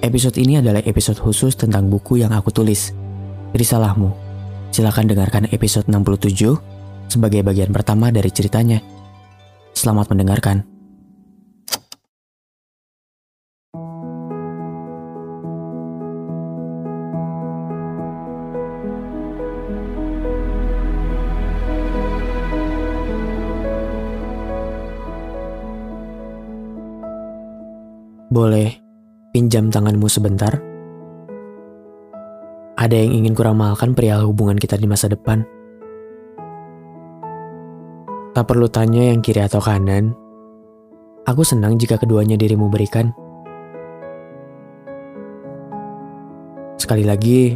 Episode ini adalah episode khusus tentang buku yang aku tulis, Risalahmu. Silahkan dengarkan episode 67 sebagai bagian pertama dari ceritanya. Selamat mendengarkan. Boleh pinjam tanganmu sebentar? Ada yang ingin kuramalkan perihal hubungan kita di masa depan. Tak perlu tanya yang kiri atau kanan. Aku senang jika keduanya dirimu berikan. Sekali lagi,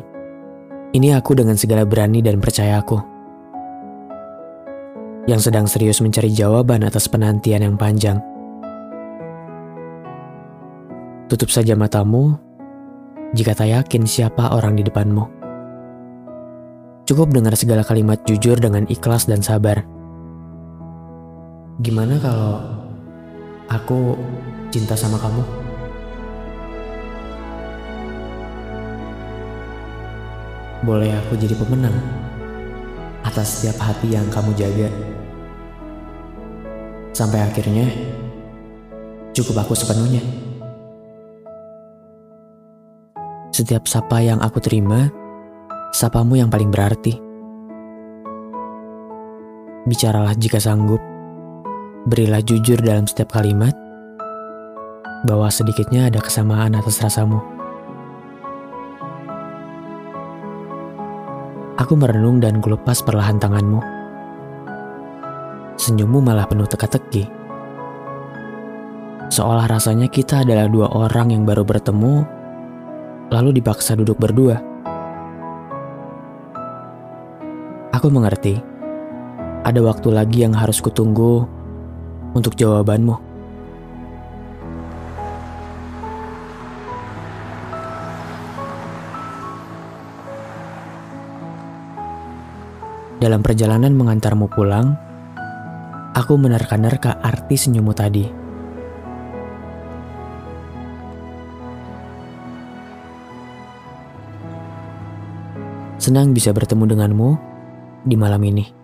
ini aku dengan segala berani dan percaya aku. Yang sedang serius mencari jawaban atas penantian yang panjang. Tutup saja matamu jika tak yakin siapa orang di depanmu. Cukup dengar segala kalimat jujur dengan ikhlas dan sabar. Gimana kalau aku cinta sama kamu? Boleh aku jadi pemenang atas setiap hati yang kamu jaga. Sampai akhirnya cukup aku sepenuhnya. Setiap sapa yang aku terima, sapamu yang paling berarti. Bicaralah jika sanggup, berilah jujur dalam setiap kalimat, bahwa sedikitnya ada kesamaan atas rasamu. Aku merenung dan kulepas perlahan tanganmu. Senyummu malah penuh teka-teki. Seolah rasanya kita adalah dua orang yang baru bertemu lalu dipaksa duduk berdua. Aku mengerti, ada waktu lagi yang harus kutunggu untuk jawabanmu. Dalam perjalanan mengantarmu pulang, aku menerka-nerka arti senyummu tadi. Senang bisa bertemu denganmu di malam ini.